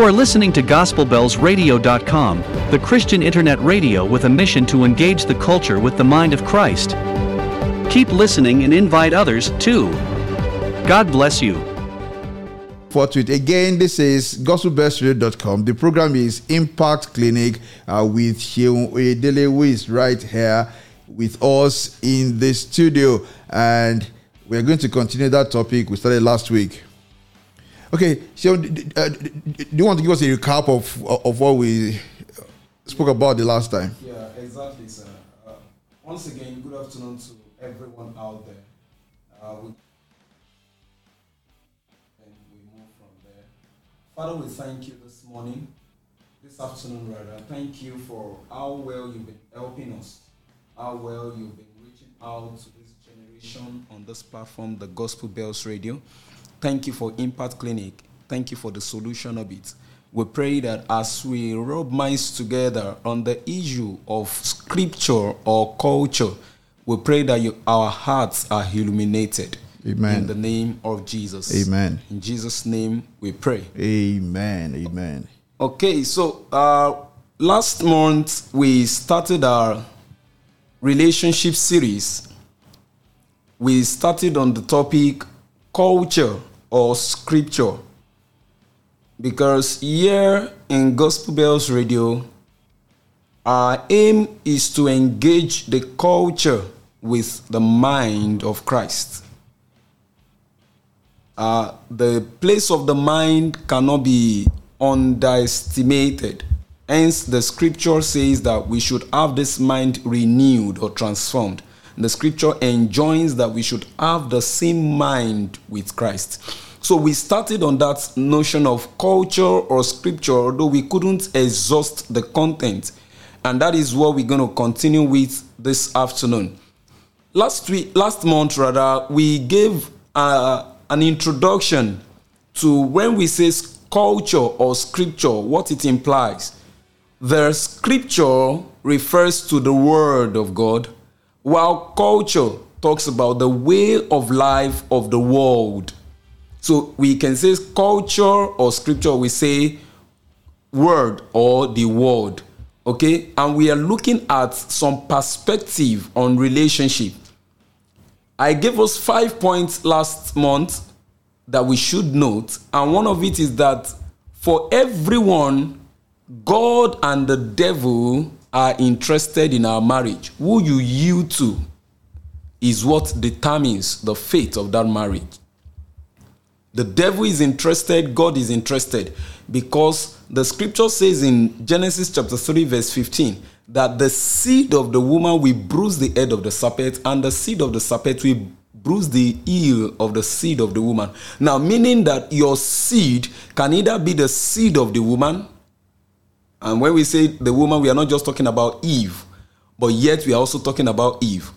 You are listening to GospelBellsRadio.com, the Christian internet radio with a mission to engage the culture with the mind of Christ. Keep listening and invite others too. God bless you. For Fortuit. Again, this is gospelbellsradio.com. The program is Impact Clinic uh, with Seun Oyedele, who is right here with us in the studio. And we're going to continue that topic we started last week. Okay, so uh, do you want to give us a recap of of what we spoke about the last time? Yeah, exactly, sir. Uh, once again, good afternoon to everyone out there. Uh, we, and we move from there. Father, we thank you this morning, this afternoon rather. Thank you for how well you've been helping us, how well you've been reaching out to this generation on this platform, the Gospel Bells Radio. Thank you for Impact Clinic. Thank you for the solution of it. We pray that as we rub minds together on the issue of scripture or culture, we pray that you, our hearts are illuminated. Amen. In the name of Jesus. Amen. In Jesus' name we pray. Amen. Amen. Okay, so uh, last month we started our relationship series. We started on the topic culture or scripture. Because here in Gospel Bells Radio, our aim is to engage the culture with the mind of Christ. Uh, the place of the mind cannot be underestimated. Hence, the scripture says that we should have this mind renewed or transformed. The scripture enjoins that we should have the same mind with Christ. So we started on that notion of culture or scripture, although we couldn't exhaust the content. And that is what we're going to continue with this afternoon. Last week, last month rather, we gave uh, an introduction to when we say culture or scripture, what it implies. The scripture refers to the word of God, while culture talks about the way of life of the world. So we can say culture or scripture, we say word or the word. Okay? And we are looking at some perspective on relationship. I gave us five points last month that we should note. And one of it is that for everyone, God and the devil are interested in our marriage. Who you yield to is what determines the fate of that marriage. The devil is interested, God is interested, because the scripture says in Genesis chapter 3, verse 15, that the seed of the woman will bruise the head of the serpent, and the seed of the serpent will bruise the heel of the seed of the woman. Now, meaning that your seed can either be the seed of the woman, and when we say the woman, we are not just talking about Eve, but yet we are also talking about Eve.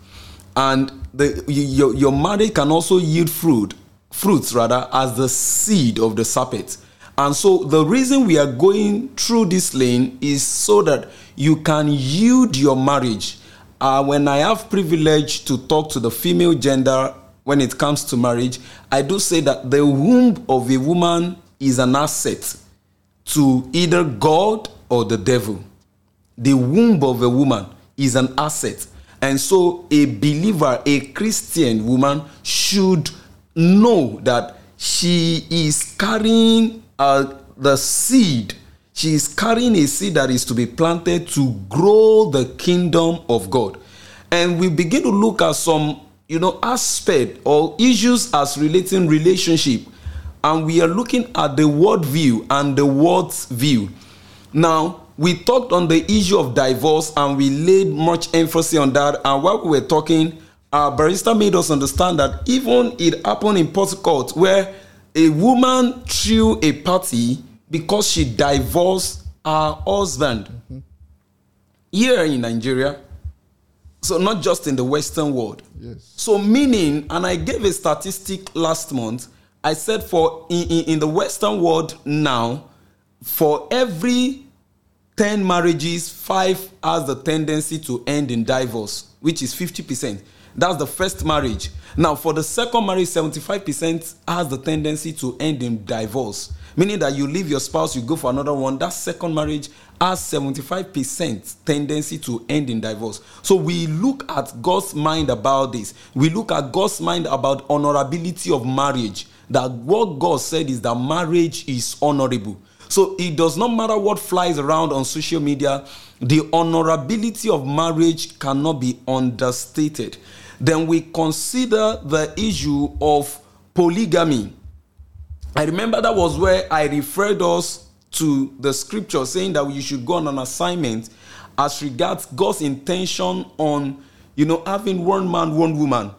And the, your, your marriage can also yield fruit fruits rather as the seed of the serpent. And so the reason we are going through this lane is so that you can yield your marriage. Uh, when I have privilege to talk to the female gender when it comes to marriage, I do say that the womb of a woman is an asset to either God or the devil. The womb of a woman is an asset. And so a believer, a Christian woman should know that she is carrying uh, the seed. She is carrying a seed that is to be planted to grow the kingdom of God. And we begin to look at some, you know, aspect or issues as relating relationship. And we are looking at the word view and the world's view. Now, we talked on the issue of divorce and we laid much emphasis on that. And while we were talking, our barrister made us understand that even it happened in Port Harcourt where a woman threw a party because she divorced her husband. Mm-hmm. Here in Nigeria, so not just in the Western world. Yes. So meaning, and I gave a statistic last month. I said for in, in, in the Western world now, for every 10 marriages, five has the tendency to end in divorce, which is 50%. That's the first marriage. Now, for the second marriage, 75% has the tendency to end in divorce. Meaning that you leave your spouse, you go for another one. That second marriage has 75% tendency to end in divorce. So we look at God's mind about this. We look at God's mind about honorability of marriage. That what God said is that marriage is honorable. So it does not matter what flies around on social media, the honorability of marriage cannot be understated. Then we consider the issue of polygamy. I remember that was where I referred us to the scripture saying that you should go on an assignment as regards God's intention on, you know, having one man, one woman.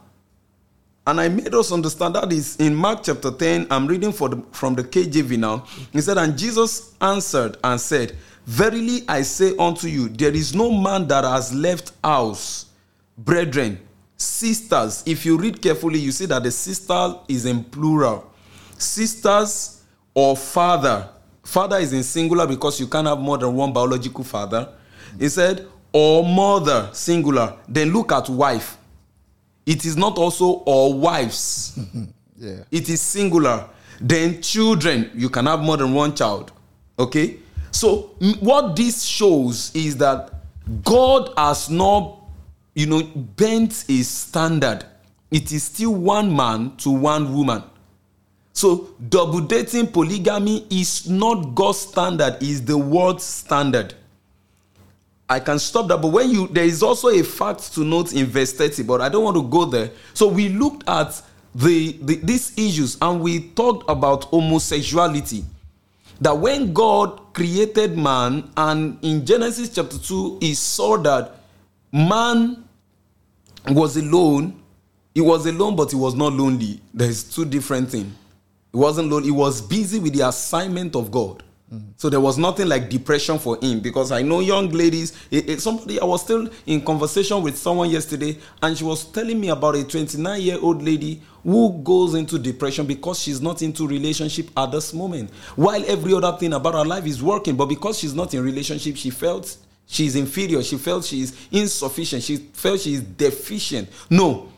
And I made us understand that is in Mark chapter 10. I'm reading the, from the KJV now. He said, And Jesus answered and said, Verily I say unto you, there is no man that has left house, brethren, sisters. If you read carefully, you see that the sister is in plural. Sisters or father. Father is in singular because you can't have more than one biological father. He said, or mother, singular. Then look at wife it is not also all wives. yeah. It is singular. Then children, you can have more than one child. Okay? So what this shows is that God has not, you know, bent his standard. It is still one man to one woman. So double dating polygamy is not God's standard, is the world's standard. I can stop that. But when you, there is also a fact to note in verse 30, but I don't want to go there. So we looked at the, the these issues and we talked about homosexuality. That when God created man, and in Genesis chapter 2, he saw that man was alone. He was alone, but he was not lonely. There's two different things. He wasn't lonely, he was busy with the assignment of God. So there was nothing like depression for him because I know young ladies. It, it, somebody I was still in conversation with someone yesterday, and she was telling me about a 29 year old lady who goes into depression because she's not into relationship at this moment, while every other thing about her life is working. But because she's not in relationship, she felt she's inferior. She felt she's insufficient. She felt she's deficient. No,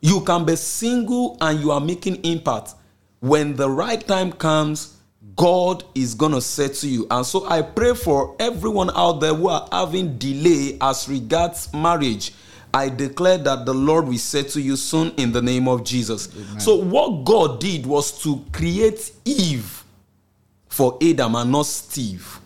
you can be single and you are making impact. When the right time comes God is going to say to you. And so I pray for everyone out there who are having delay as regards marriage. I declare that the Lord will say to you soon in the name of Jesus. Amen. So, what God did was to create Eve for Adam and not Steve.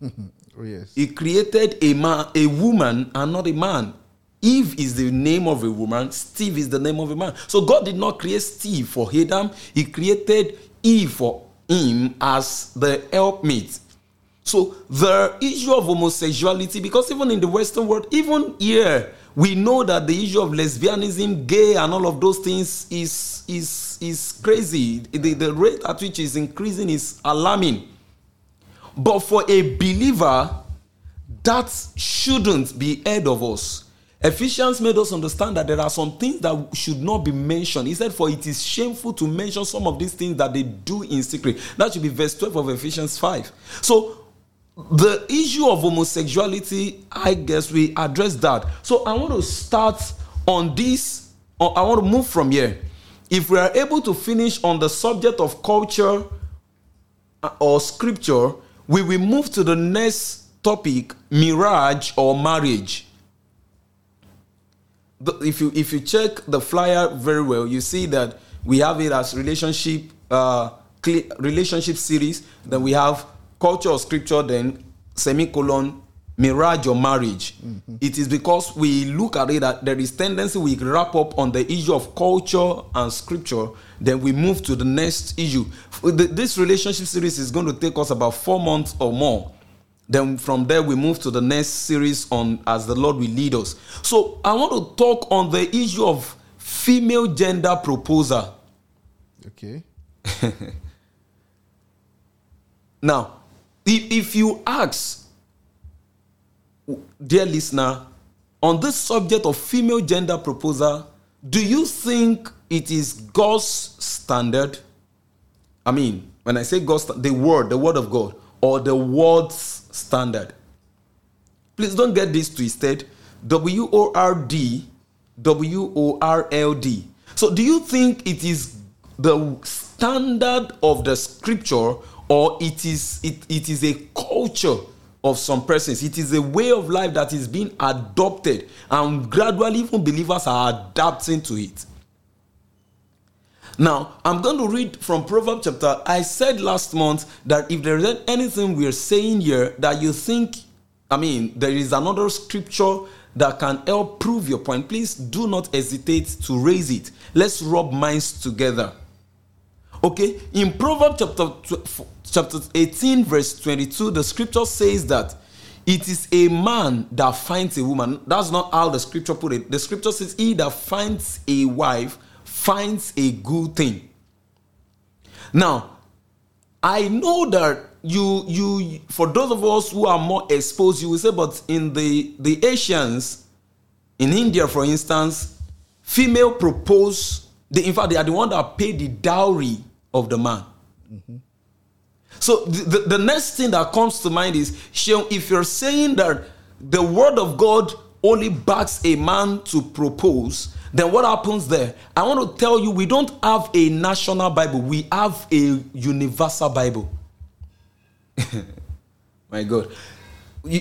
oh, yes. He created a man, a woman, and not a man. Eve is the name of a woman, Steve is the name of a man. So God did not create Steve for Adam, He created Eve for him as the helpmate. So the issue of homosexuality, because even in the Western world, even here, we know that the issue of lesbianism, gay, and all of those things is is is crazy. The, the rate at which is increasing is alarming. But for a believer, that shouldn't be heard of us. Ephesians made us understand that there are some things that should not be mentioned. He said, For it is shameful to mention some of these things that they do in secret. That should be verse 12 of Ephesians 5. So, the issue of homosexuality, I guess we address that. So, I want to start on this. I want to move from here. If we are able to finish on the subject of culture uh, or scripture, we will move to the next topic mirage or marriage the, if you if you check the flyer very well, you see that we have it as relationship uh, relationship series. Then we have culture or scripture. Then semicolon mirage or marriage. Mm-hmm. It is because we look at it that there is tendency we wrap up on the issue of culture and scripture. Then we move to the next issue. This relationship series is going to take us about four months or more. Then from there we move to the next series on as the Lord will lead us. So I want to talk on the issue of female gender proposal. Okay. now, if, if you ask, dear listener, on this subject of female gender proposal, do you think it is God's standard? I mean, when I say God's, the word, the word of God, or the world's standard. Please don't get this twisted. W O R D W O R L D. So, do you think it is the standard of the scripture or it is it, it is a culture of some persons. It is a way of life that is being adopted and gradually even believers are adapting to it. Now i'm going to read from proverbs chapter i said last month that if there is anything we're saying here that you think i mean there is another scripture that can help prove your point please do not hesitate to raise it. Let's rub minds together Okay, in Proverbs chapter, chapter 18, verse 22, the scripture says that it is a man that finds a woman. That's not how the scripture put it. The scripture says, He that finds a wife finds a good thing. Now, I know that you you for those of us who are more exposed, you will say, but in the the Asians, in India, for instance, female propose. They, in fact, they are the one that pay the dowry of the man. Mm-hmm. So the, the, the, next thing that comes to mind is if you're saying that the word of God only backs a man to propose, then what happens there? I want to tell you we don't have a national Bible, we have a universal Bible. My God.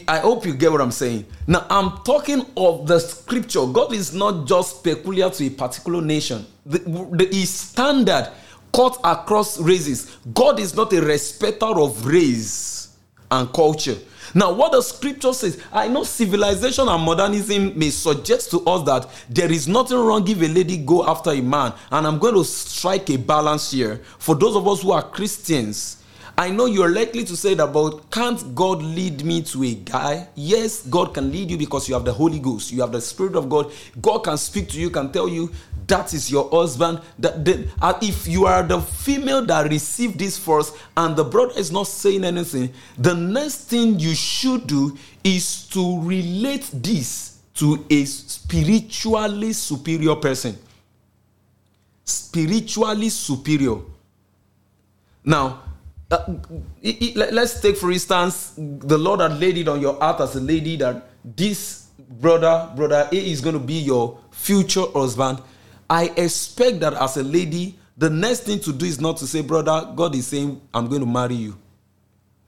I hope you get what I'm saying. Now, I'm talking of the scripture. God is not just peculiar to a particular nation. The, the, his standard cut across races. God is not a respecter of race and culture. Now, what the scripture says, I know civilization and modernism may suggest to us that there is nothing wrong if a lady go after a man. And I'm going to strike a balance here. For those of us who are Christians, I know you're likely to say that, but can't God lead me to a guy? Yes, God can lead you because you have the Holy Ghost, you have the Spirit of God. God can speak to you, can tell you that is your husband. That, that uh, if you are the female that received this first and the brother is not saying anything, the next thing you should do is to relate this to a spiritually superior person. Spiritually superior. Now, uh, let's take for instance the lord had laid it on your heart as a lady that this brother brother a is going to be your future husband i expect that as a lady the next thing to do is not to say brother god is saying i'm going to marry you.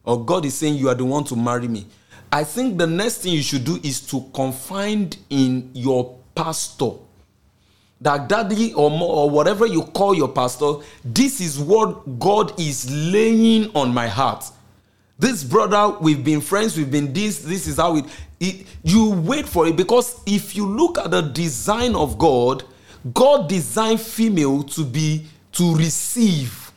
Or god is saying you are the one to marry me. I think the next thing you should do is to confide in your pastor. That daddy or, or whatever you call your pastor, this is what God is laying on my heart. This brother, we've been friends, we've been this, this is how it, it you wait for it. Because if you look at the design of God, God designed female to be to receive.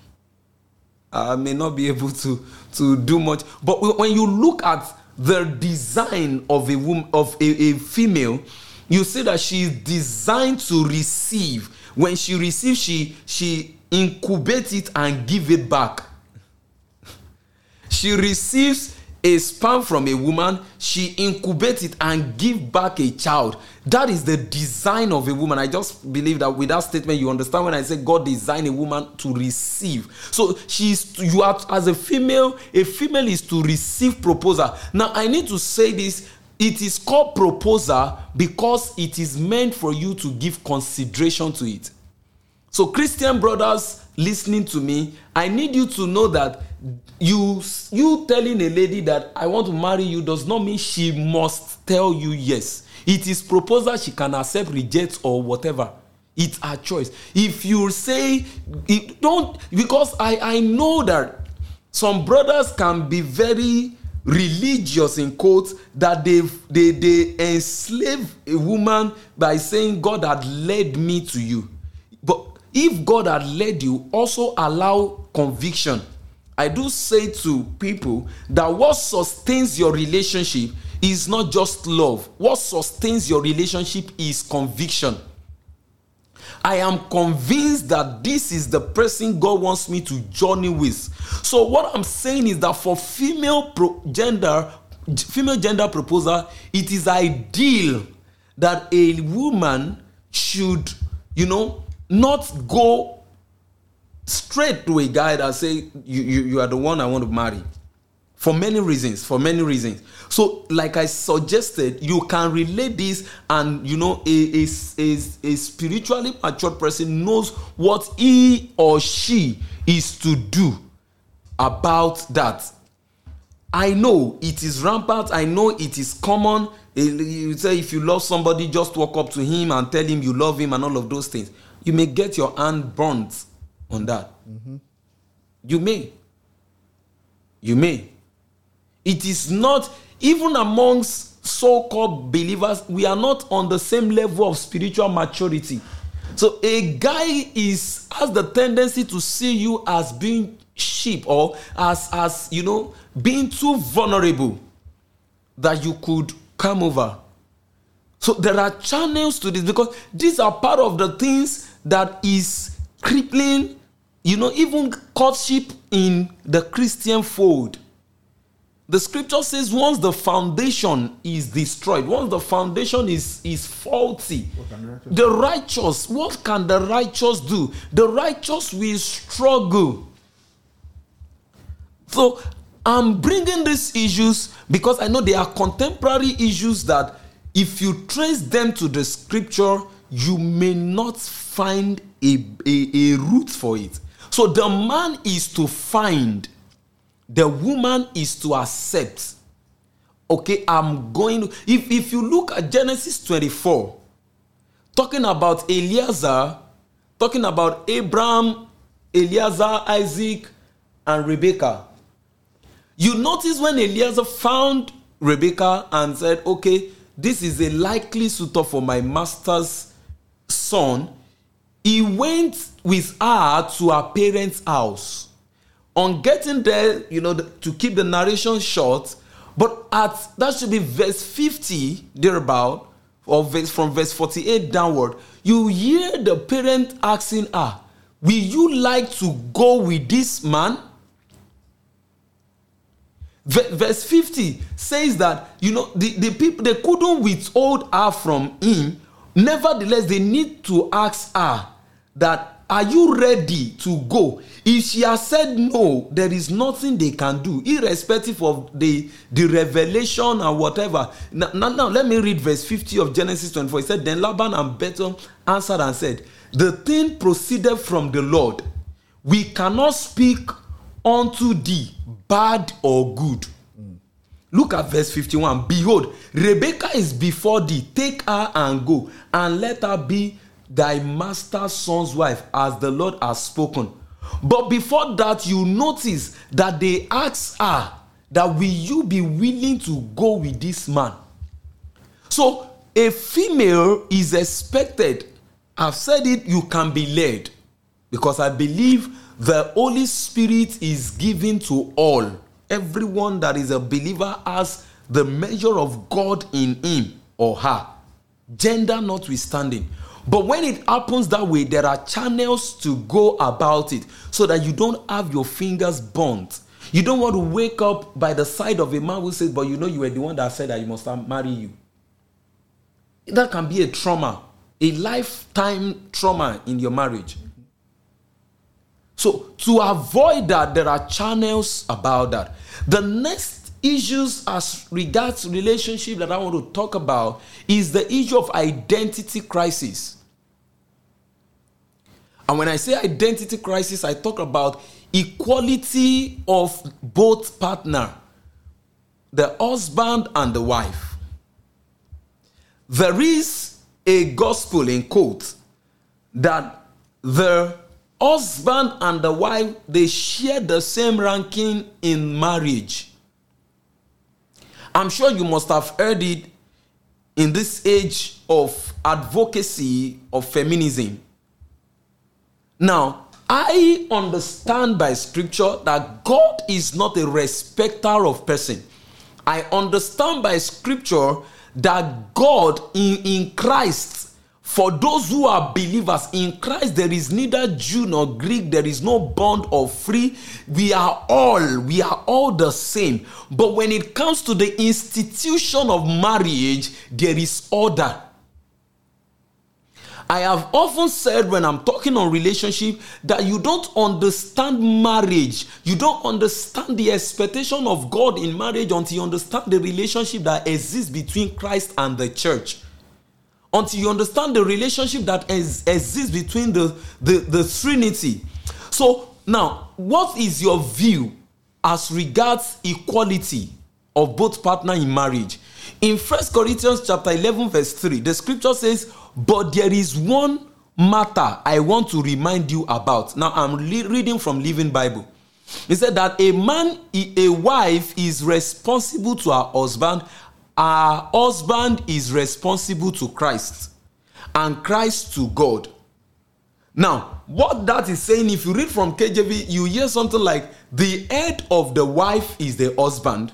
I may not be able to to do much, but when you look at the design of a woman of a, a female, you see that she is designed to receive when she receives she she incubates it and give it back she receives a sperm from a woman she incubates it and give back a child. That is the design of a woman. I just believe that with that statement you understand when i say god designed a woman to receive. So she's you are as a female a female is to receive proposal. Now i need to say this. It is called proposal because it is meant for you to give consideration to it. So, Christian brothers listening to me, I need you to know that you you telling a lady that I want to marry you does not mean she must tell you yes. It is proposal she can accept, reject, or whatever. It's her choice. If you say it, don't because I I know that some brothers can be very religious in quotes that they they they enslave a woman by saying god had led me to you but if god had led you also allow conviction i do say to people that what sustains your relationship is not just love what sustains your relationship is conviction I am convinced that this is the person God wants me to journey with. So what I'm saying is that for female pro- gender female gender proposal, it is ideal that a woman should, you know, not go straight to a guy that say you, you, you are the one I want to marry. for many reasons for many reasons. So like i suggested you can relate this and you know a, a, a, a spiritually mature person knows what he or she is to do about that. I know it is rampant. I know it is common. You say if you love somebody just walk up to him and tell him you love him and all of those things. You may get your hand burnt on that mm-hmm. you may you may it is not, even amongst so called believers, we are not on the same level of spiritual maturity. So a guy is has the tendency to see you as being sheep or as as you know being too vulnerable that you could come over. So there are channels to this because these are part of the things that is crippling, you know, even courtship in the Christian fold. The scripture says once the foundation is destroyed, once the foundation is, is faulty, the, the righteous, what can the righteous do? The righteous will struggle. So I'm bringing these issues because I know they are contemporary issues that if you trace them to the scripture, you may not find a, a, a root for it. So the man is to find the woman is to accept okay i'm going to if if you look at genesis 24 talking about eliezer talking about abraham eliezer isaac and rebekah you notice when eliezer found rebekah and said okay this is a likely suitor for my master's son he went with her to her parents house on getting there, you know, to keep the narration short, but at that should be verse 50 thereabout, or verse from verse 48 downward, you hear the parent asking her, Will you like to go with this man? Verse 50 says that you know the, the people they couldn't withhold her from him, nevertheless, they need to ask her that are you ready to go? If she has said no there is nothing they can do irrespective of the the revelation and whatever. Now now, now let me read verse 50 of genesis 24 he said then laban and bethuel answered and said the thing proceeded from the lord. We cannot speak unto thee bad or good. Look at verse 51 behold rebekah is before thee take her and go and let her be thy master's son's wife, as the Lord has spoken. But before that, you notice that they ask her that will you be willing to go with this man? So a female is expected. I've said it, you can be led. Because I believe the Holy Spirit is given to all. Everyone that is a believer has the measure of God in him or her, gender notwithstanding. But when it happens that way, there are channels to go about it so that you don't have your fingers burnt. You don't want to wake up by the side of a man who says, But you know, you were the one that said that you must marry you. That can be a trauma, a lifetime trauma in your marriage. So, to avoid that, there are channels about that. The next issues as regards relationship that I want to talk about is the issue of identity crisis. And when I say identity crisis, I talk about equality of both partner, the husband and the wife. There is a gospel in quote that the husband and the wife they share the same ranking in marriage. I'm sure you must have heard it in this age of advocacy of feminism now, I understand by scripture that God is not a respecter of person. I understand by scripture that God in, in Christ, for those who are believers in Christ, there is neither Jew nor Greek, there is no bond or free. We are all, we are all the same. But when it comes to the institution of marriage, there is order. I have often said when I'm talking on relationship that you don't understand marriage. You don't understand the expectation of God in marriage until you understand the relationship that exists between Christ and the church. Until you understand the relationship that is, exists between the, the, the Trinity. So, now, what is your view as regards equality of both partner in marriage? In First Corinthians chapter 11, verse 3, the scripture says, But there is one matter I want to remind you about. Now I'm le- reading from Living Bible. He said that a man, a wife is responsible to her husband, her husband is responsible to Christ, and Christ to God. Now, what that is saying, if you read from KJV, you hear something like the head of the wife is the husband,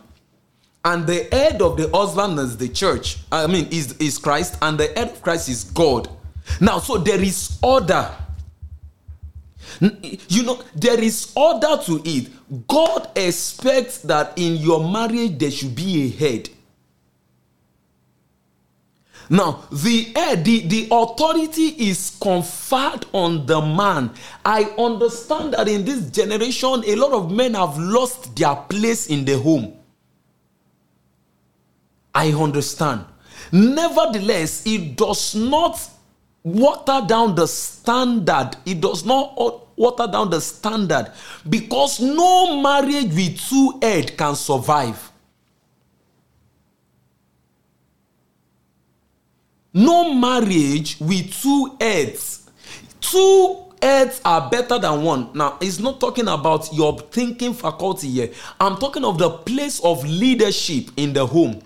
and the head of the husband is the church. I mean is, is christ and the head of christ is god. Now so there is order. You know there is order to it. God expects that in your marriage there should be a head now the the, the authority is conferred on the man i understand that in this generation a lot of men have lost their place in the home I understand. Nevertheless, it does not water down the standard. It does not water down the standard because no marriage with two heads can survive. No marriage with two heads. Two heads are better than one. Now, it's not talking about your thinking faculty here. I'm talking of the place of leadership in the home.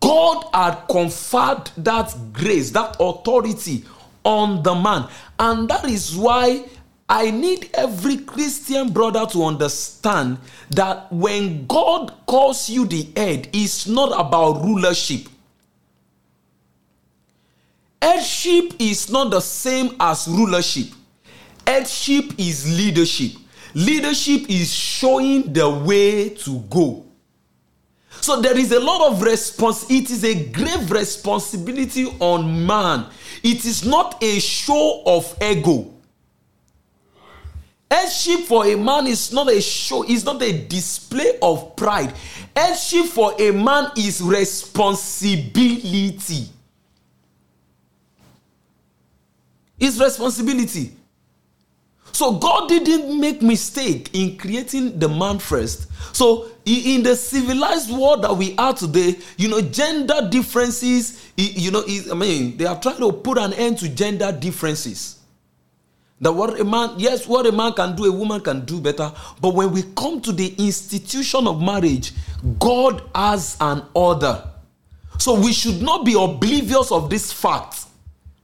God had conferred that grace, that authority on the man. And that is why I need every Christian brother to understand that when God calls you the head, it's not about rulership. Headship is not the same as rulership. Headship is leadership. Leadership is showing the way to go. So there is a lot of response. It is a grave responsibility on man. It is not a show of ego. Headship for a man is not a show, it's not a display of pride. Headship for a man is responsibility. It's responsibility. So God didn't make mistake in creating the man first. So in the civilized world that we are today, you know, gender differences, you know, I mean, they are trying to put an end to gender differences. That what a man, yes, what a man can do, a woman can do better. But when we come to the institution of marriage, God has an order. So we should not be oblivious of this fact.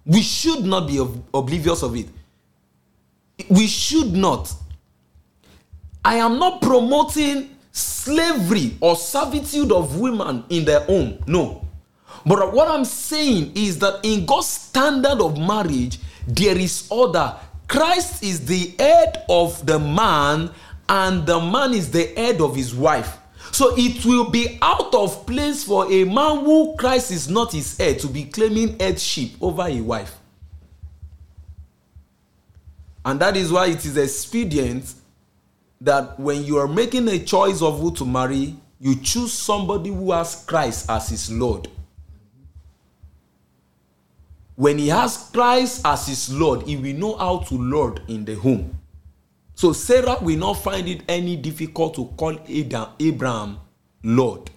We should not be oblivious of it we should not. I am not promoting slavery or servitude of women in their home. No. But what I'm saying is that in God's standard of marriage, there is order. Christ is the head of the man, and the man is the head of his wife. So it will be out of place for a man who Christ is not his head to be claiming headship over a wife. And that is why it is expedient that when you are making a choice of who to marry, you choose somebody who has Christ as his Lord. When he has Christ as his Lord, he will know how to Lord in the home. So Sarah will not find it any difficult to call Adam, Abraham Lord.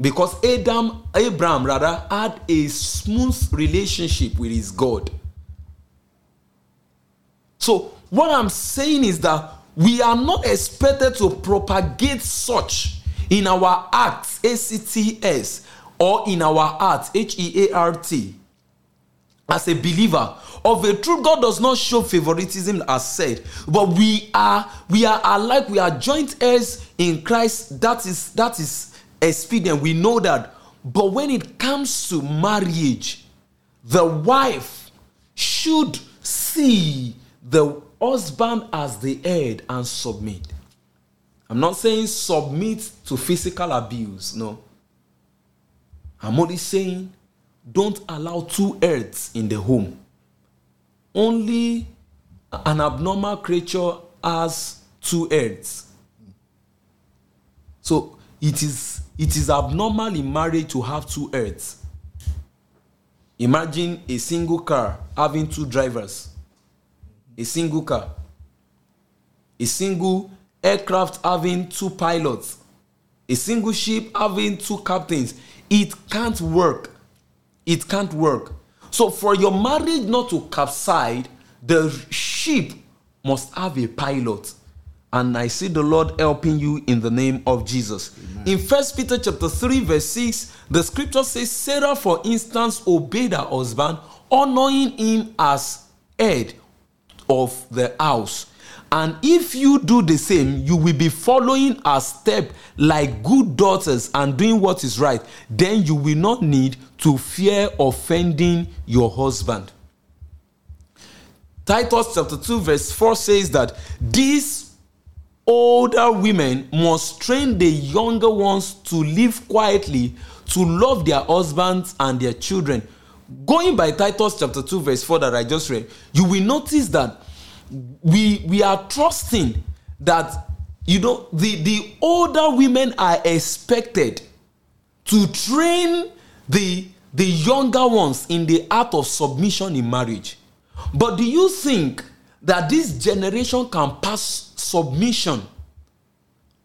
Because Adam, Abraham rather, had a smooth relationship with his God. So, what I'm saying is that we are not expected to propagate such in our acts, ACTS, or in our heart, H E A R T, as a believer of a true god does not show favoritism as said. But we are we are alike. We are joint heirs in christ. That is that is expedient. We know that. But when it comes to marriage the wife should see the husband as the head and submit. I'm not saying submit to physical abuse, no. I'm only saying don't allow two earths in the home. Only an abnormal creature has two earths. So it is it is abnormal in marriage to have two earths. Imagine a single car having two drivers. A single car. A single aircraft having two pilots. A single ship having two captains. It can't work. It can't work. So, for your marriage not to capsize, the ship must have a pilot. And I see the Lord helping you in the name of Jesus. Amen. In First Peter chapter 3, verse 6, the scripture says, Sarah, for instance, obeyed her husband, honoring him as head of the house. And if you do the same, you will be following a step like good daughters and doing what is right. Then you will not need to fear offending your husband. Titus chapter 2, verse 4 says that these older women must train the younger ones to live quietly, to love their husbands and their children. Going by Titus chapter 2, verse 4 that I just read, you will notice that we we are trusting that you know the the older women are expected to train the the younger ones in the art of submission in marriage. But do you think that this generation can pass submission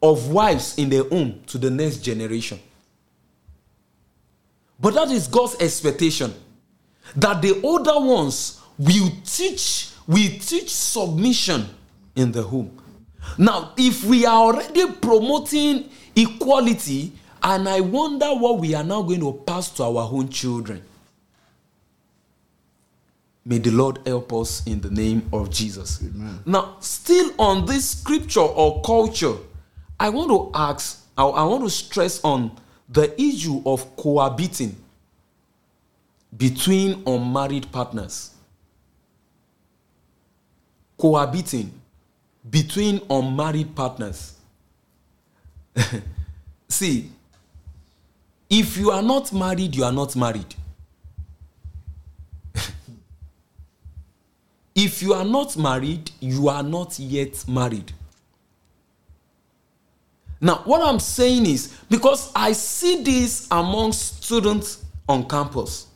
of wives in their home to the next generation? But that is god's expectation that the older ones will teach we teach submission in the home. Now, if we are already promoting equality, and I wonder what we are now going to pass to our own children. May the Lord help us in the name of Jesus. Amen. Now, still on this scripture or culture, I want to ask, I, I want to stress on the issue of cohabiting between unmarried partners cohabiting between unmarried partners. See, if you are not married, you are not married. if you are not married, you are not yet married. Now, what I'm saying is because I see this among students on campus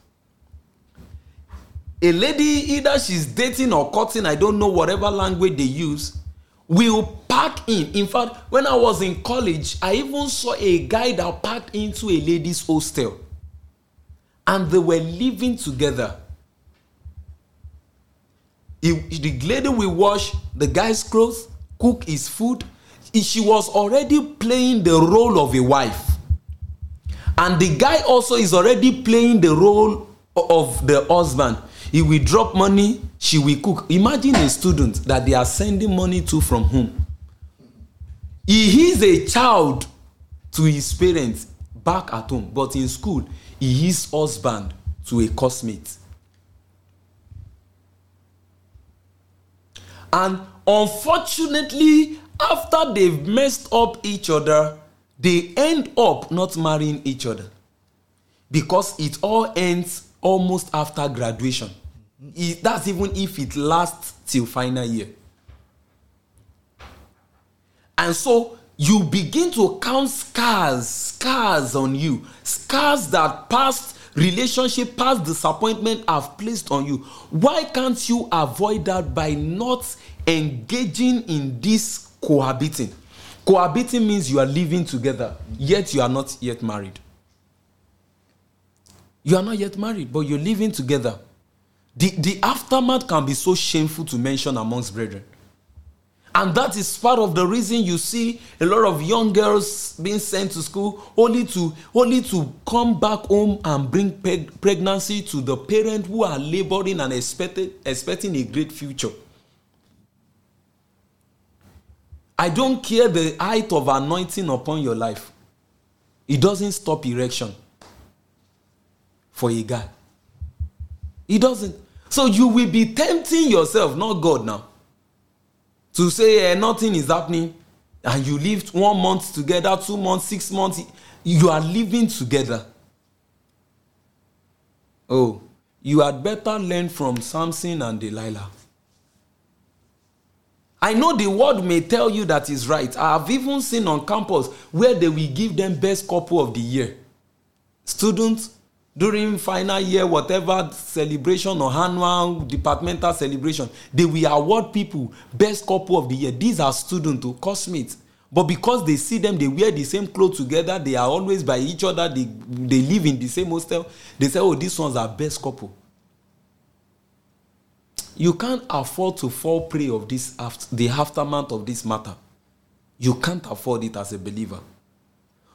a lady either she's dating or cutting i don't know whatever language they use will pack in. In fact when i was in college i even saw a guy that packed into a lady's hostel. And they were living together. He, the lady will wash the guy's clothes cook his food. She was already playing the role of a wife. And the guy also is already playing the role of the husband he will drop money she will cook. Imagine a student that they are sending money to from home he is a child to his parents back at home but in school he is husband to a classmate. And unfortunately after they've messed up each other they end up not marrying each other. Because it all ends almost after graduation. It, that's even if it lasts till final year. And so you begin to count scars, scars on you, scars that past relationship, past disappointment have placed on you. Why can't you avoid that by not engaging in this cohabiting? Cohabiting means you are living together, yet you are not yet married. You are not yet married, but you're living together. The, the aftermath can be so shameful to mention amongst brethren. And that is part of the reason you see a lot of young girls being sent to school only to only to come back home and bring preg- pregnancy to the parent who are laboring and expected, expecting a great future. I don't care the height of anointing upon your life. It doesn't stop erection for a guy. He doesn't. So you will be tempting yourself, not God now, to say eh, nothing is happening and you lived one month together, two months, six months. You are living together. Oh, you had better learn from Samson and Delilah. I know the world may tell you that is right. I have even seen on campus where they will give them best couple of the year. Students during final year, whatever celebration or annual departmental celebration, they will award people best couple of the year. These are students to classmates. But because they see them, they wear the same clothes together, they are always by each other, they, they live in the same hostel, they say, oh, these ones are best couple. You can't afford to fall prey of this after, the aftermath of this matter. You can't afford it as a believer.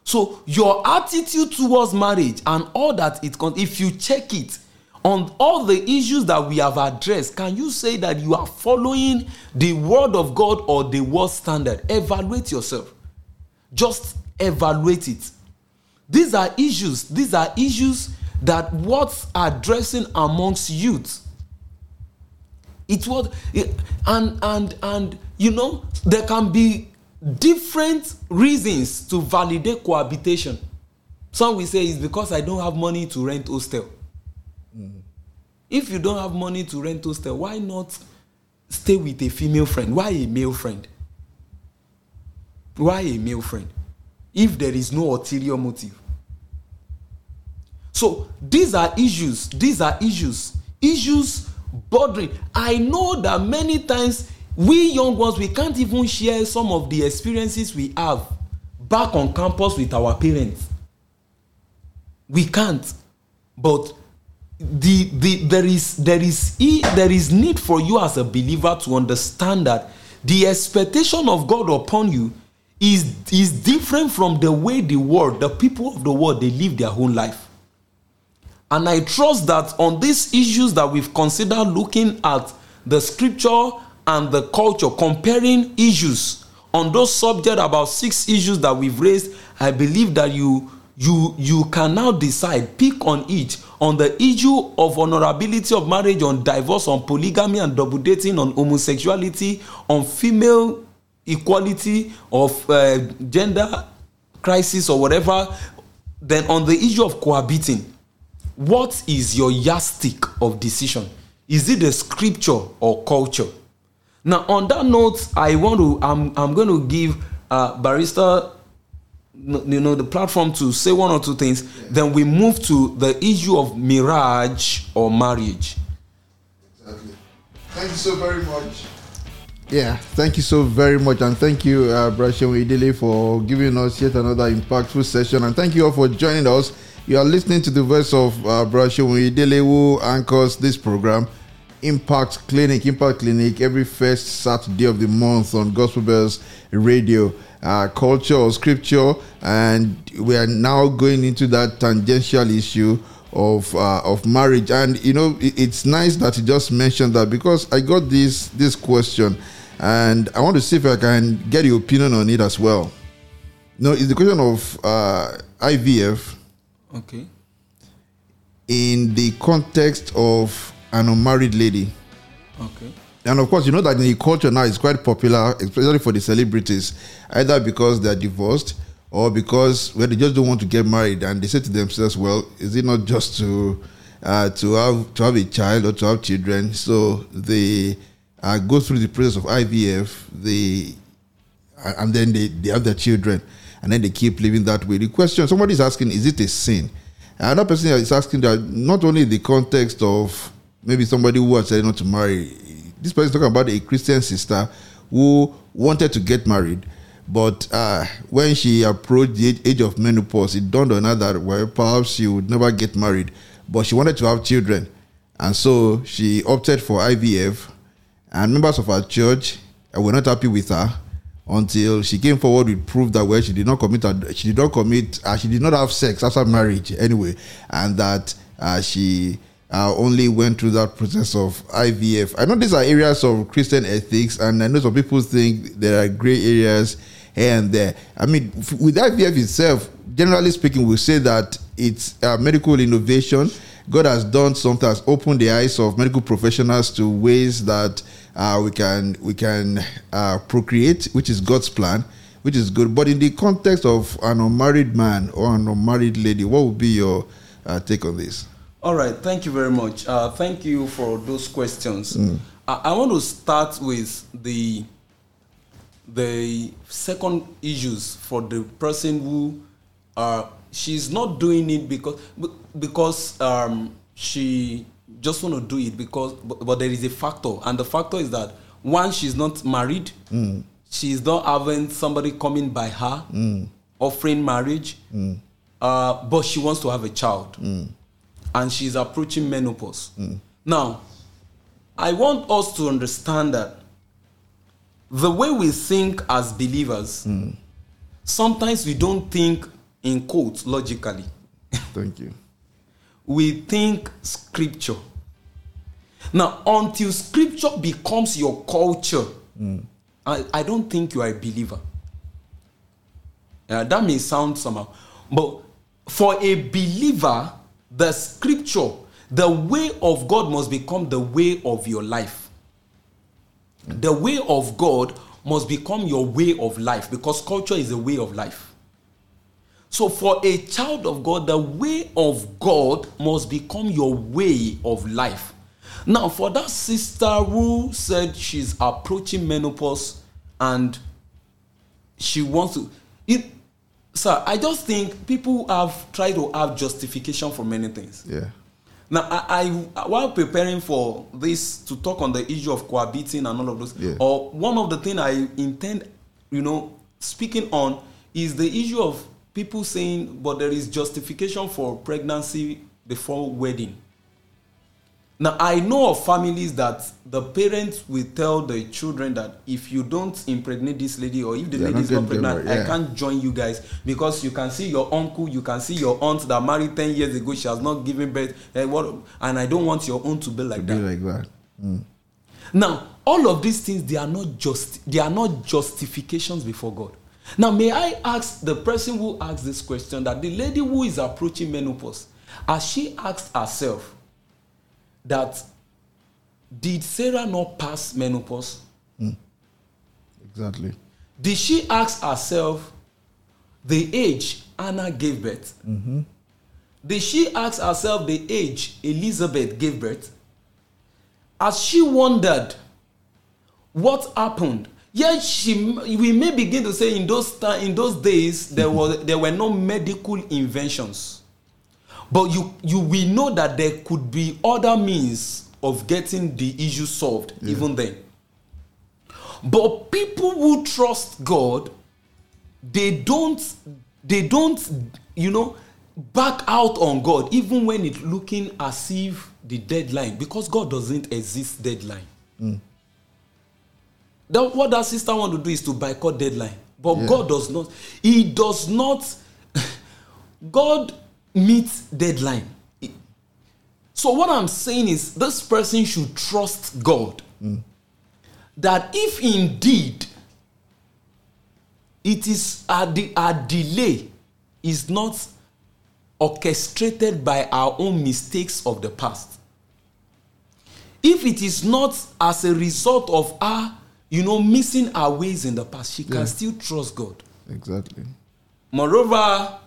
So your attitude towards marriage and all that it con- if you check it on all the issues that we have addressed, can you say that you are following the word of God or the world standard? Evaluate yourself. Just evaluate it. These are issues. These are issues that what's addressing amongst youth it was and and and you know there can be different reasons to validate cohabitation. Some will say it's because i don't have money to rent hostel. Mm. if you don't have money to rent hostel why not stay with a female friend? Why a male friend? Why a male friend? If there is no ulterior motive. So these are issues these are issues issues bothering. I know that many times we young ones we can't even share some of the experiences we have back on campus with our parents. We can't. But the the there is there is there is need for you as a believer to understand that the expectation of god upon you is is different from the way the world the people of the world they live their whole life. And I trust that on these issues that we've considered looking at the scripture and the culture, comparing issues on those subjects about six issues that we've raised, I believe that you you you can now decide pick on each on the issue of honorability of marriage on divorce on polygamy and double dating on homosexuality on female equality of uh, gender crisis or whatever then on the issue of cohabiting what is your yardstick of decision? Is it the scripture or culture? Now, on that note, I want to, I'm, I'm going to give uh, Barrister, you know, the platform to say one or two things. Yeah. Then we move to the issue of marriage or marriage. Exactly. Thank you so very much. Yeah, thank you so very much, and thank you, uh, Brashem Idile, for giving us yet another impactful session, and thank you all for joining us. You are listening to the voice of uh, Brashem Idile, who anchors this program, Impact Clinic. Impact Clinic every first Saturday of the month on Gospel Bells Radio. Uh, culture or scripture, and we are now going into that tangential issue of uh, of marriage. And you know, it, it's nice that you just mentioned that because I got this this question and I want to see if I can get your opinion on it as well. No, it's the question of uh, IVF. Okay. In the context of an unmarried lady. Okay. And of course, you know that in the culture now it's quite popular, especially for the celebrities, either because they're divorced or because well, they just don't want to get married and they say to themselves, well, is it not just to uh, to have to have a child or to have children? So they uh, go through the process of IVF, they and then they, they have their children, and then they keep living that way. The question somebody is asking, is it a sin? Another person is asking that not only the context of maybe somebody who has decided not to marry. This person is talking about a Christian sister who wanted to get married, but uh, when she approached the age of menopause, it dawned on her that well, perhaps she would never get married, but she wanted to have children, and so she opted for IVF and members of our church were not happy with her until she came forward with proof that well she did not commit she did not commit uh, she did not have sex after marriage anyway and that uh, she uh, only went through that process of IVF. I know these are areas of Christian ethics, and I know some people think there are gray areas here and there. I mean, with IVF itself, generally speaking, we say that it's a medical innovation. God has done something, has opened the eyes of medical professionals to ways that uh, we can we can uh, procreate, which is God's plan, which is good. But in the context of an unmarried man or an unmarried lady, what would be your uh, take on this? All right, thank you very much. Uh, thank you for those questions. I, I want to start with the the second issues for the person who uh, she's not doing it because because um, she just want to do it because but, but there is a factor and the factor is that one she's not married. She's not having somebody coming by her offering marriage. Uh, but she wants to have a child and she's approaching menopause now i want us to understand that the way we think as believers sometimes we don't think in quotes logically Thank you. we think scripture. Now, until scripture becomes your culture, I, I don't think you are a believer. Uh, that may sound somehow, but for a believer, the scripture, the way of God must become the way of your life. The way of God must become your way of life because culture is a way of life. So, for a child of God, the way of God must become your way of life. Now, for that sister who said she's approaching menopause and she wants to, it, sir, I just think people have tried to have justification for many things. Yeah. Now, I, I while preparing for this to talk on the issue of cohabiting and all of those, Yeah. or one of the things I intend, you know, speaking on is the issue of people saying, but there is justification for pregnancy before wedding. Now, I know of families that the parents will tell the children that if you don't impregnate this lady or if the are lady is not pregnant, married, I can't join you guys because you can see your uncle, you can see your aunt that married 10 years ago, she has not given birth, and, what, and I don't want your own to be like Be that. like that. Mm. Now, all of these things they are not just they are not justifications before God. Now, may I ask the person who asked this question that the lady who is approaching menopause, has she asked herself that did Sarah not pass menopause? Hmm. Exactly. Did she ask herself the age Anna gave birth? Mm-hmm. Did she ask herself the age Elizabeth gave birth? As she wondered what happened? Yes, she. We may begin to say in those in those days there was there were no medical inventions, but you you we know that there could be other means of getting the issue solved even then. But people who trust God, they don't, they don't, you know, back out on God even when it's looking as if the deadline, because God doesn't exist deadline. Mm. That what that sister want to do is to boycott deadline, but Yeah. God does not. He does not. God meets deadline. So what I'm saying is, this person should trust God that if indeed it is a, de- a delay is not orchestrated by our own mistakes of the past if it is not as a result of our you know missing our ways in the past she can still trust god Exactly. moreover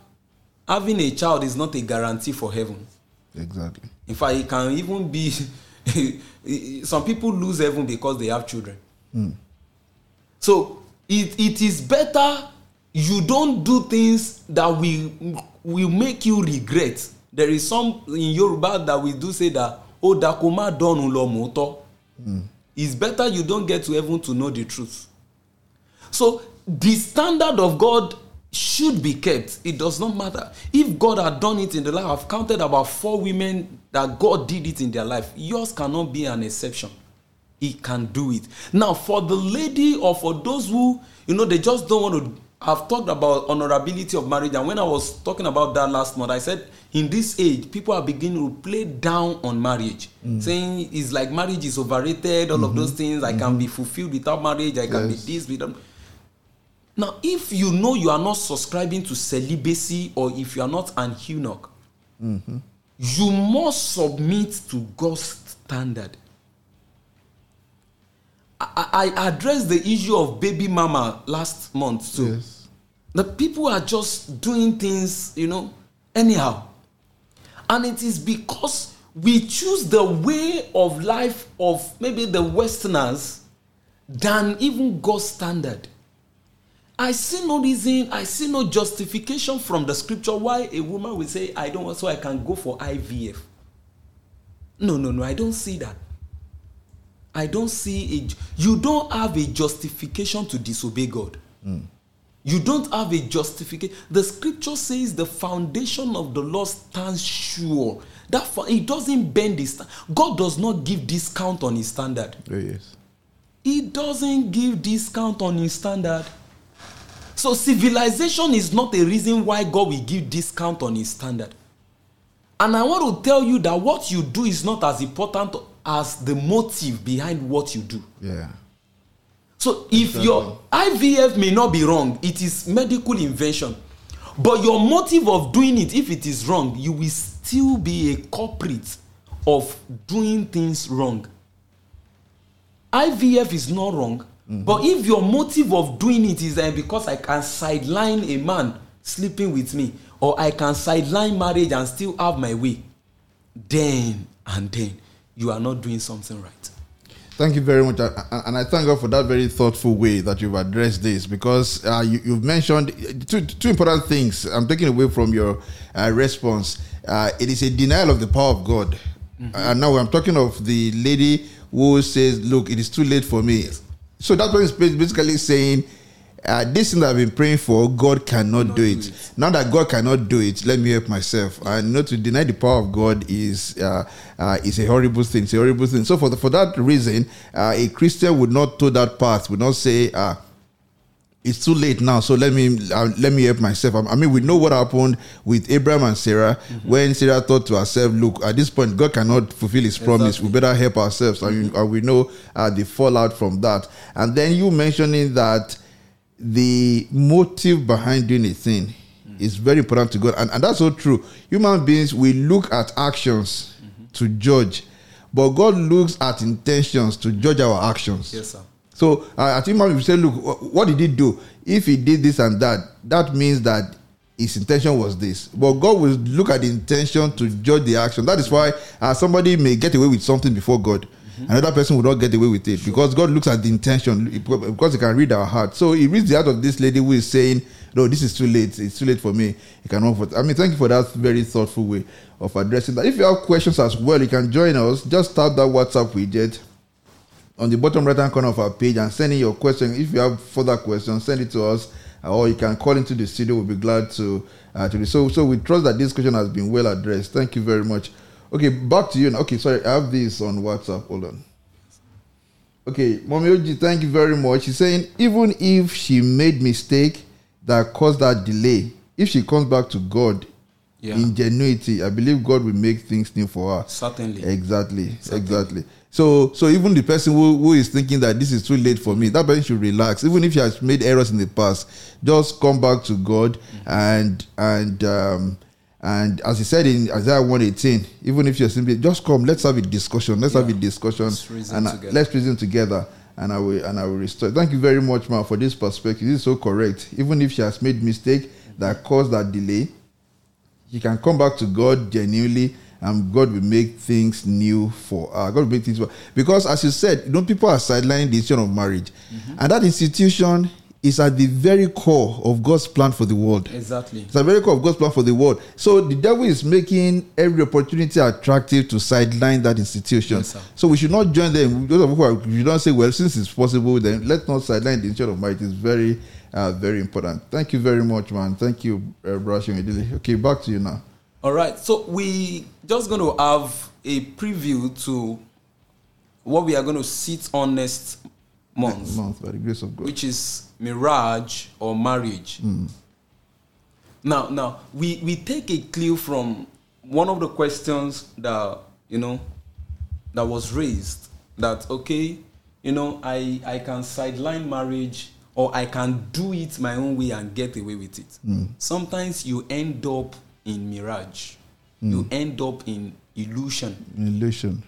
having a child is not a guarantee for heaven. Exactly. in fact it can even be some people lose heaven because they have children. So it, it is better you don't do things that will will make you regret. There is some in yoruba that we do say that o dako ma dọrun lọ mòótọ́ it's better you don't get to heaven to know the truth. So the standard of God should be kept. It does not matter. If God had done it in the life, I've counted about four women that God did it in their life. Yours cannot be an exception. He can do it. Now, for the lady or for those who, you know, they just don't want to. I've talked about honorability of marriage, and when I was talking about that last month, I said in this age, people are beginning to play down on marriage, mm. saying it's like marriage is overrated, all of mm-hmm. those things. I can be mm-hmm. fulfilled without marriage, I can Yes. be this without. Now, if you know you are not subscribing to celibacy or if you are not an eunuch, mm-hmm. you must submit to God's standard. I, I addressed the issue of baby mama last month too. Yes. The people are just doing things, you know, anyhow. And it is because we choose the way of life of maybe the Westerners than even God's standard. I see no reason, I see no justification from the scripture why a woman will say, I don't want, so I can go for IVF. No, no, no, I don't see that. I don't see it. you don't have a justification to disobey God. Hmm. You don't have a justification. The scripture says the foundation of the law stands sure. That it doesn't bend his God does not give discount on his standard. Oh, yes. He doesn't give discount on his standard. So civilization is not a reason why God will give discount on his standard. And I want to tell you that what you do is not as important as the motive behind what you do. Yeah. So if your IVF may not be wrong, it is medical invention. But your motive of doing it, if it is wrong, you will still be a culprit of doing things wrong. IVF is not wrong, but if your motive of doing it is uh, because I can sideline a man sleeping with me, or I can sideline marriage and still have my way, then and then you are not doing something right. Thank you very much, and I thank God for that very thoughtful way that you've addressed this because uh, you, you've mentioned two, two important things. I'm taking away from your uh, response. Uh, it is a denial of the power of God, and now I'm talking of the lady who says, "Look, it is too late for me." So that one is basically saying. Uh, this thing that I've been praying for, God cannot do it. Now that God cannot do it, let me help myself. And you know, to deny the power of God is uh, uh, is a horrible thing. It's a horrible thing. So for the, for that reason, uh, a Christian would not toe that path. Would not say, uh, "It's too late now." So let me uh, let me help myself. I mean, we know what happened with Abraham and Sarah when Sarah thought to herself, "Look, at this point, God cannot fulfill His promise. We better help ourselves." And, and we know uh, the fallout from that. And then you mentioning that the motive behind doing a thing is very important to God. And, and that's so true. Human beings, we look at actions to judge, but God looks at intentions to judge our actions. Yes, sir. So uh, I think man, we say, look, what did he do? If he did this and that, that means that his intention was this. But God will look at the intention to judge the action. That is why uh, somebody may get away with something before God. Another person will not get away with it because God looks at the intention because He can read our heart. So He reads the heart of this lady who is saying, "No, this is too late. It's too late for me. He cannot." For I mean, thank you for that very thoughtful way of addressing that. If you have questions as well, you can join us. Just tap that WhatsApp widget on the bottom right hand corner of our page and send in your question. If you have further questions, send it to us, or you can call into the studio. We'll be glad to uh, to do so. So we trust that this question has been well addressed. Thank you very much. Okay, back to you. now. Okay, sorry, I have this on WhatsApp. Hold on. Okay, Mommy Oji, thank you very much. She's saying even if she made mistake that caused that delay, if she comes back to God Yeah. in genuity, I believe God will make things new for her. Certainly. Exactly, exactly. So, so even the person who, who is thinking that this is too late for me, that person should relax. Even if he has made errors in the past, just come back to God and and um, and as he said in Isaiah one eighteen, even if you're simply just come, let's have a discussion. Let's have a discussion Let's reason and together. let's reason together. And I will and I will restore. Thank you very much, man, for this perspective. This is so correct. Even if she has made mistake that caused that delay, you can come back to God genuinely, and God will make things new for her. God will make things because, as you said, you know, people are sidelining the institution of marriage, and that institution is at the very core of God's plan for the world. Exactly. It's at the very core of God's plan for the world. So the devil is making every opportunity attractive to sideline that institution. Yes, so we should not join them. Those of who are, you don't say, well, since it's possible, then let's not sideline the institution of marriage. It's very, uh, very important. Thank you very much, man. Thank you, uh, Brashing Okay, back to you now. All right. So we just going to have a preview to what we are going to sit on next month, Month by the grace of God. which is mirage or marriage. Hmm. Now, now we we take a clue from one of the questions that you know that was raised. That okay, you know, I I can sideline marriage or I can do it my own way and get away with it. Hmm. Sometimes you end up in mirage. You end up in illusion. Illusion.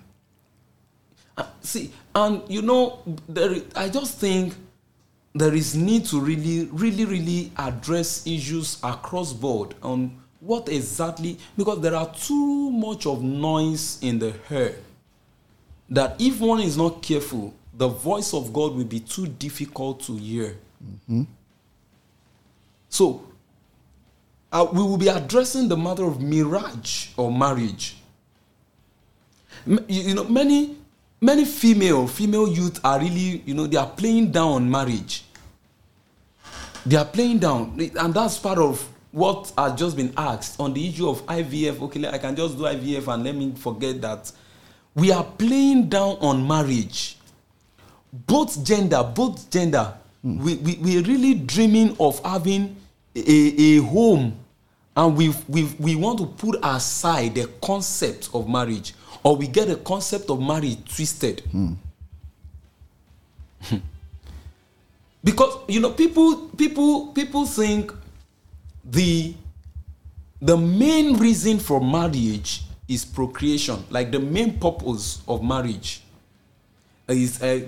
Uh, see and you know there i- i just think there is need to really really really address issues across board on what exactly because there are too much of noise in the air that if one is not careful the voice of god will be too difficult to hear so uh, we will be addressing the matter of mirage or marriage. M- you, know many many female female youth are really you know they are playing down on marriage. They are playing down. And that's part of what has just been asked on the issue of ivf okay i can just do ivf and let me forget that. We are playing down on marriage. Both gender both gender we, we we are really dreaming of having a, a home and we we we want to put aside the concept of marriage or we get the concept of marriage twisted. Because you know people people people think the the main reason for marriage is procreation. Like the main purpose of marriage is uh,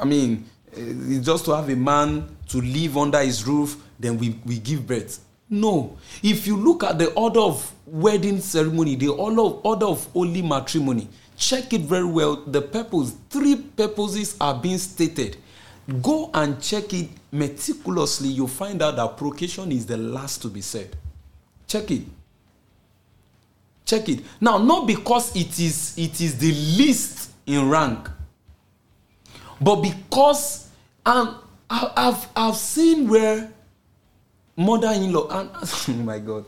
i mean uh, just to have a man to live under his roof then we we give birth. No. If you look at the order of wedding ceremony the order of, order of holy matrimony check it very well. The purpose three purposes are being stated. Go and check it meticulously. You'll find out that procreation is the last to be said. Check it. Check it. Now not because it is it is the least in rank but because I, I've I've seen where mother-in-law and oh my God,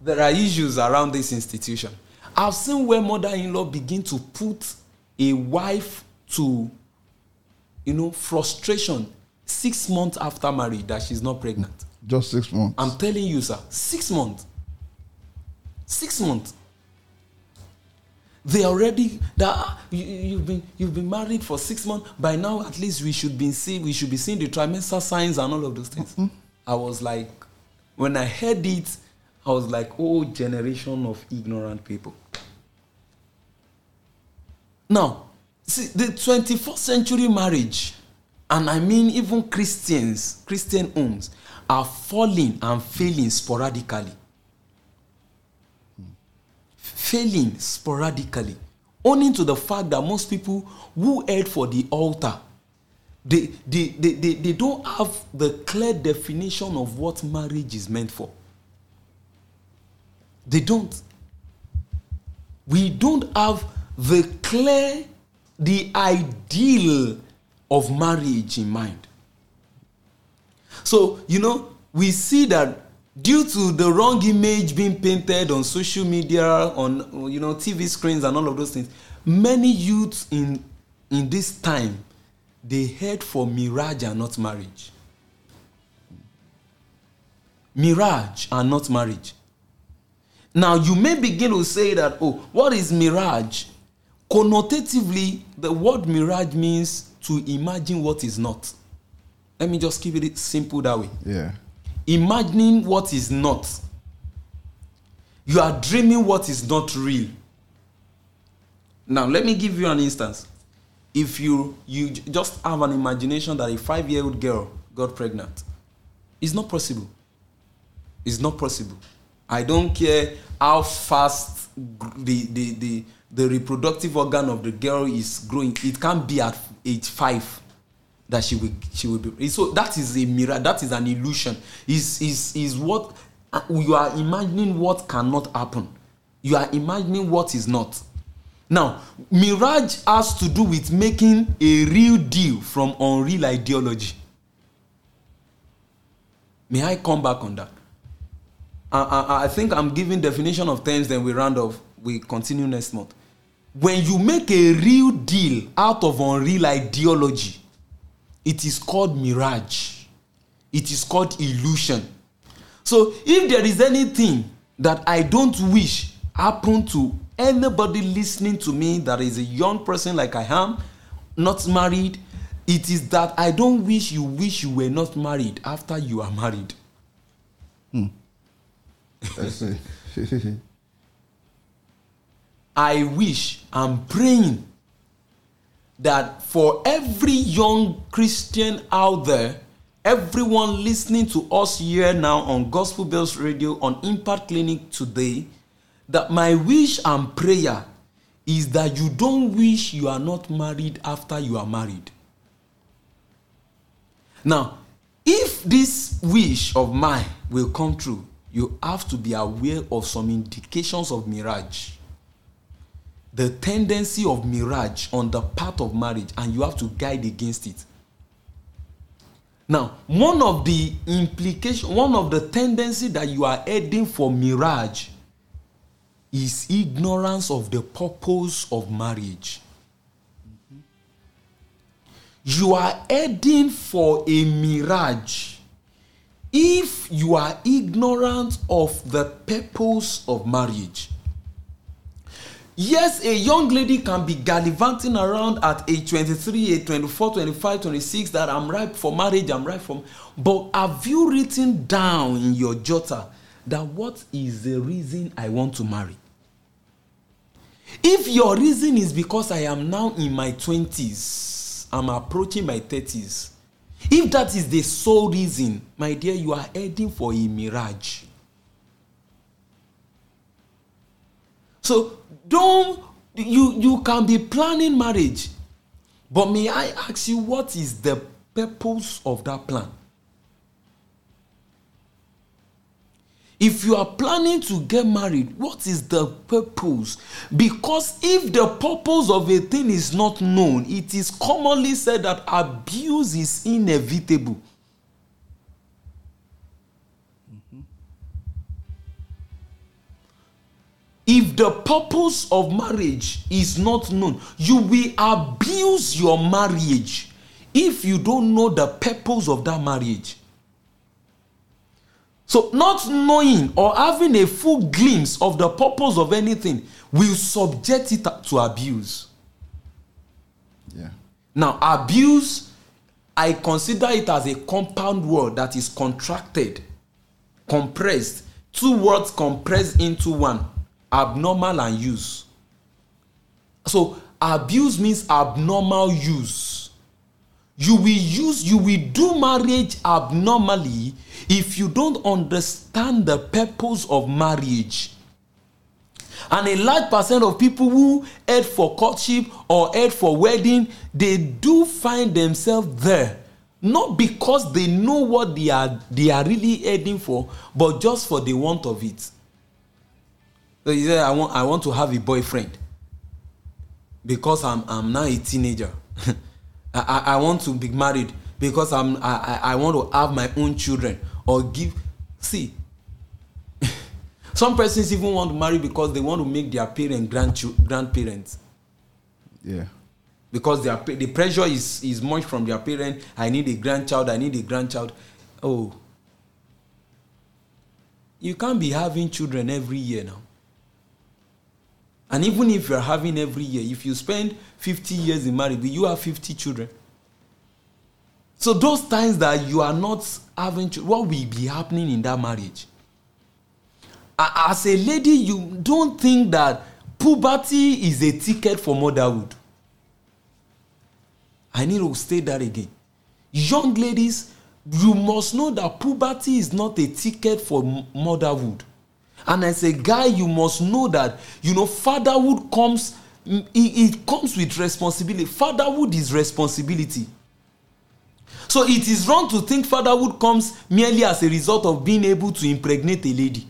there are issues around this institution. I've seen where mother-in-law begin to put a wife to, you know, frustration six months after marriage that she's not pregnant. Just six months. I'm telling you, sir, six months. Six months. They already that ah, you, you've been you've been married for six months. By now, at least we should be see we should be seeing the trimester signs and all of those things. Mm-hmm. I was like, when I heard it, I was like, oh, generation of ignorant people. Now, see, the 21st century marriage, and I mean even Christians, Christian homes, are falling and failing sporadically. Failing sporadically. Owing to the fact that most people who head for the altar, they, they, they, they, they don't have the clear definition of what marriage is meant for. They don't. We don't have the clear, the ideal of marriage in mind. So, you know, we see that due to the wrong image being painted on social media, on you know, TV screens and all of those things, many youths in in this time they head for mirage and not marriage. Mirage and not marriage. Now you may begin to say that, oh, what is mirage? Connotatively, the word mirage means to imagine what is not. Let me just keep it simple that way. yeah. Imagining what is not. You are dreaming what is not real. Now, let me give you an instance. If you you just have an imagination that a five-year-old girl got pregnant, it's not possible. It's not possible. I don't care how fast the the the, the reproductive organ of the girl is growing. It can't be at age five that she will she will be. So that is a mirror. That is an illusion. Is is is what uh, you are imagining what cannot happen. You are imagining what is not. Now, mirage has to do with making a real deal from unreal ideology. May I come back on that? I, I, I think I'm giving definition of terms, then we round off. We continue next month. When you make a real deal out of unreal ideology, it is called mirage. It is called illusion. So if there is anything that I don't wish happen to anybody listening to me that is a young person like I am, not married, it is that I don't wish you wish you were not married after you are married. I hmm. see. I wish, I'm praying that for every young Christian out there everyone listening to us here now on Gospel Bells Radio on Impact Clinic today that my wish and prayer is that you don't wish you are not married after you are married. Now, if this wish of mine will come true, you have to be aware of some indications of mirage. The tendency of mirage on the path of marriage, and you have to guide against it. Now, one of the implication, one of the tendency that you are heading for mirage is ignorance of the purpose of marriage. You are heading for a mirage if you are ignorant of the purpose of marriage. Yes, a young lady can be gallivanting around at age 23, age 24, 25, 26 that I'm ripe for marriage, I'm ripe for. But have you written down in your jotter that what is the reason I want to marry? If your reason is because I am now in my 20s, I'm approaching my 30s, if that is the sole reason, my dear, you are heading for a mirage. So don't you you can be planning marriage, but may I ask you what is the purpose of that plan? If you are planning to get married, what is the purpose? Because if the purpose of a thing is not known, it is commonly said that abuse is inevitable. Mm-hmm. If the purpose of marriage is not known, you will abuse your marriage if you don't know the purpose of that marriage. So, not knowing or having a full glimpse of the purpose of anything will subject it to abuse. Yeah. Now, abuse, I consider it as a compound word that is contracted, compressed, two words compressed into one abnormal and use. So, abuse means abnormal use. You will use, you will do marriage abnormally if you don't understand the purpose of marriage. And a large percent of people who head for courtship or head for wedding, they do find themselves there. Not because they know what they are they are really heading for, but just for the want of it. So you say, I want I want to have a boyfriend because I'm I'm now a teenager. I, I want to be married because I'm I, I want to have my own children or give see some persons even want to marry because they want to make their parents grandchildren grandparents. Yeah. because their the pressure is is much from their parent. I need a grandchild i need a grandchild. Oh. You can't be having children every year now. And even if you're having every year if you spend 50 years in marriage you have 50 children. So those times that you are not having children what will be happening in that marriage as a lady you don't think that puberty is a ticket for motherhood I need to state that again. Young ladies, you must know that puberty is not a ticket for motherhood. And as a guy, you must know that you know fatherhood comes it, it comes with responsibility. Fatherhood is responsibility. So it is wrong to think fatherhood comes merely as a result of being able to impregnate a lady.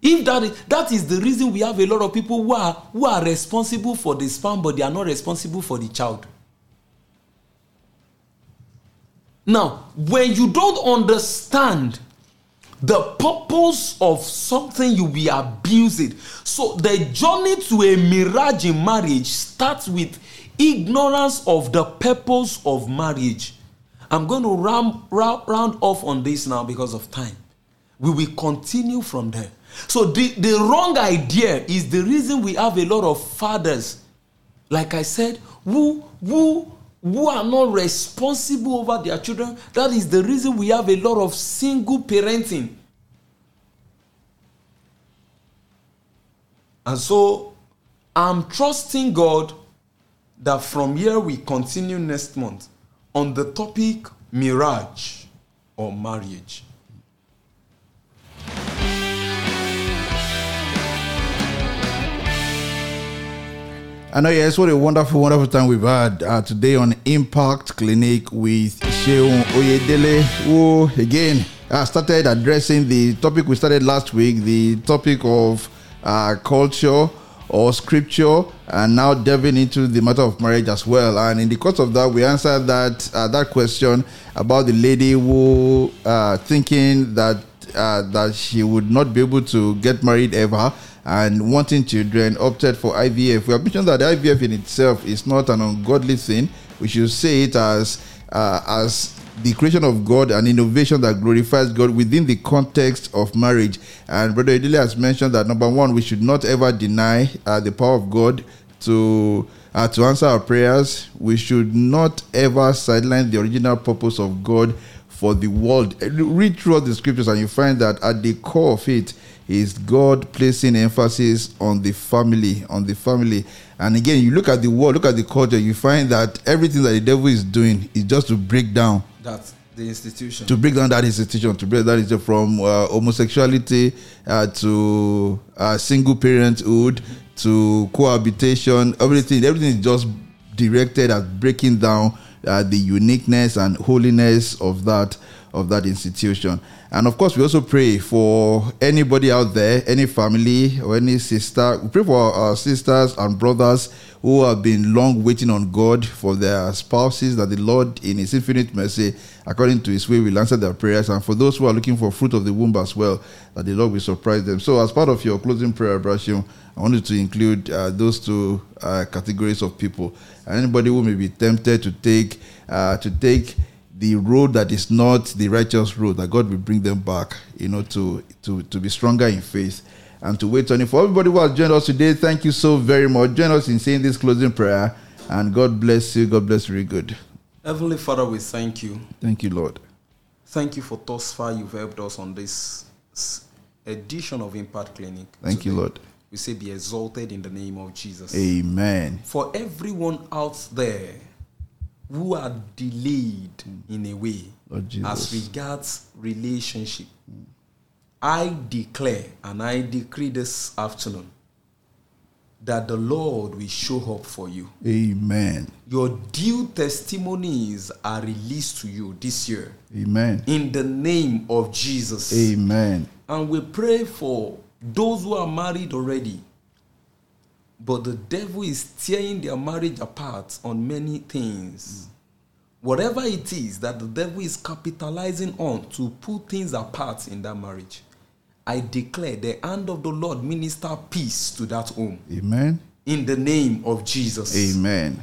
If that is, that is the reason we have a lot of people who are who are responsible for the sperm but they are not responsible for the child. Now, when you don't understand the purpose of something, you will abuse. So, the journey to a mirage in marriage starts with ignorance of the purpose of marriage. I'm going to round, round, round off on this now because of time. We will continue from there. So, the, the wrong idea is the reason we have a lot of fathers, like I said, who, who who are not responsible over their children. That is the reason we have a lot of single parenting. And so I'm trusting God that from here we continue next month on the topic mirage. or marriage. I know, yes, what a wonderful, wonderful time we've had uh, today on Impact Clinic with Seun Oyedele, who again uh, started addressing the topic we started last week, the topic of uh, culture or scripture, and now delving into the matter of marriage as well. And in the course of that, we answered that uh, that question about the lady who uh, thinking that uh, that she would not be able to get married ever and wanting children opted for IVF. We have mentioned that IVF in itself is not an ungodly thing. We should say it as uh, as the creation of God and innovation that glorifies God within the context of marriage. And Brother Edile has mentioned that number one, we should not ever deny uh, the power of God to uh, to answer our prayers. We should not ever sideline the original purpose of God for the world. Read throughout the scriptures, and you find that at the core of it is God placing emphasis on the family, on the family. And again, you look at the world, look at the culture, you find that everything that the devil is doing is just to break down. That's the institution. To break down that institution, to break that from uh, homosexuality uh, to uh, single parenthood to cohabitation, everything, everything is just directed at breaking down uh, the uniqueness and holiness of that of that institution. And of course, we also pray for anybody out there, any family or any sister. We pray for our sisters and brothers who have been long waiting on God for their spouses, that the Lord, in His infinite mercy, according to His way, will answer their prayers. And for those who are looking for fruit of the womb as well, that the Lord will surprise them. So, as part of your closing prayer, Brashim, I wanted to include uh, those two uh, categories of people. Anybody who may be tempted to take uh, to take the road that is not the righteous road, that God will bring them back, you know, to to to be stronger in faith and to wait on Him. For everybody who has joined us today, thank you so very much. Join us in saying this closing prayer, and God bless you. God bless you very good. Heavenly Father, we thank you. Thank you, Lord. Thank you for thus far you've helped us on this edition of Impact Clinic. Thank today. you, Lord. We say, be exalted in the name of Jesus. Amen. For everyone out there who are delayed in a way as regards relationship. I declare and I decree this afternoon that the Lord will show up for you. Amen. Your due testimonies are released to you this year. Amen. In the name of Jesus. Amen. And we pray for those who are married already but the devil is tearing their marriage apart on many things. Mm. Whatever it is that the devil is capitalizing on to put things apart in that marriage, I declare the hand of the Lord minister peace to that home. Amen. In the name of Jesus. Amen.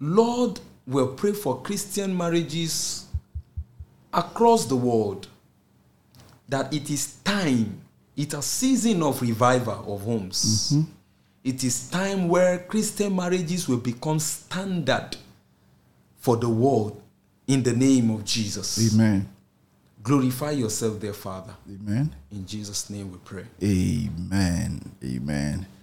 Lord, we'll pray for Christian marriages across the world that it is time, it's a season of revival of homes. Mm-hmm it is time where Christian marriages will become standard for the world in the name of Jesus. Amen. Glorify yourself there, Father. Amen. In Jesus' name we pray. Amen. Amen.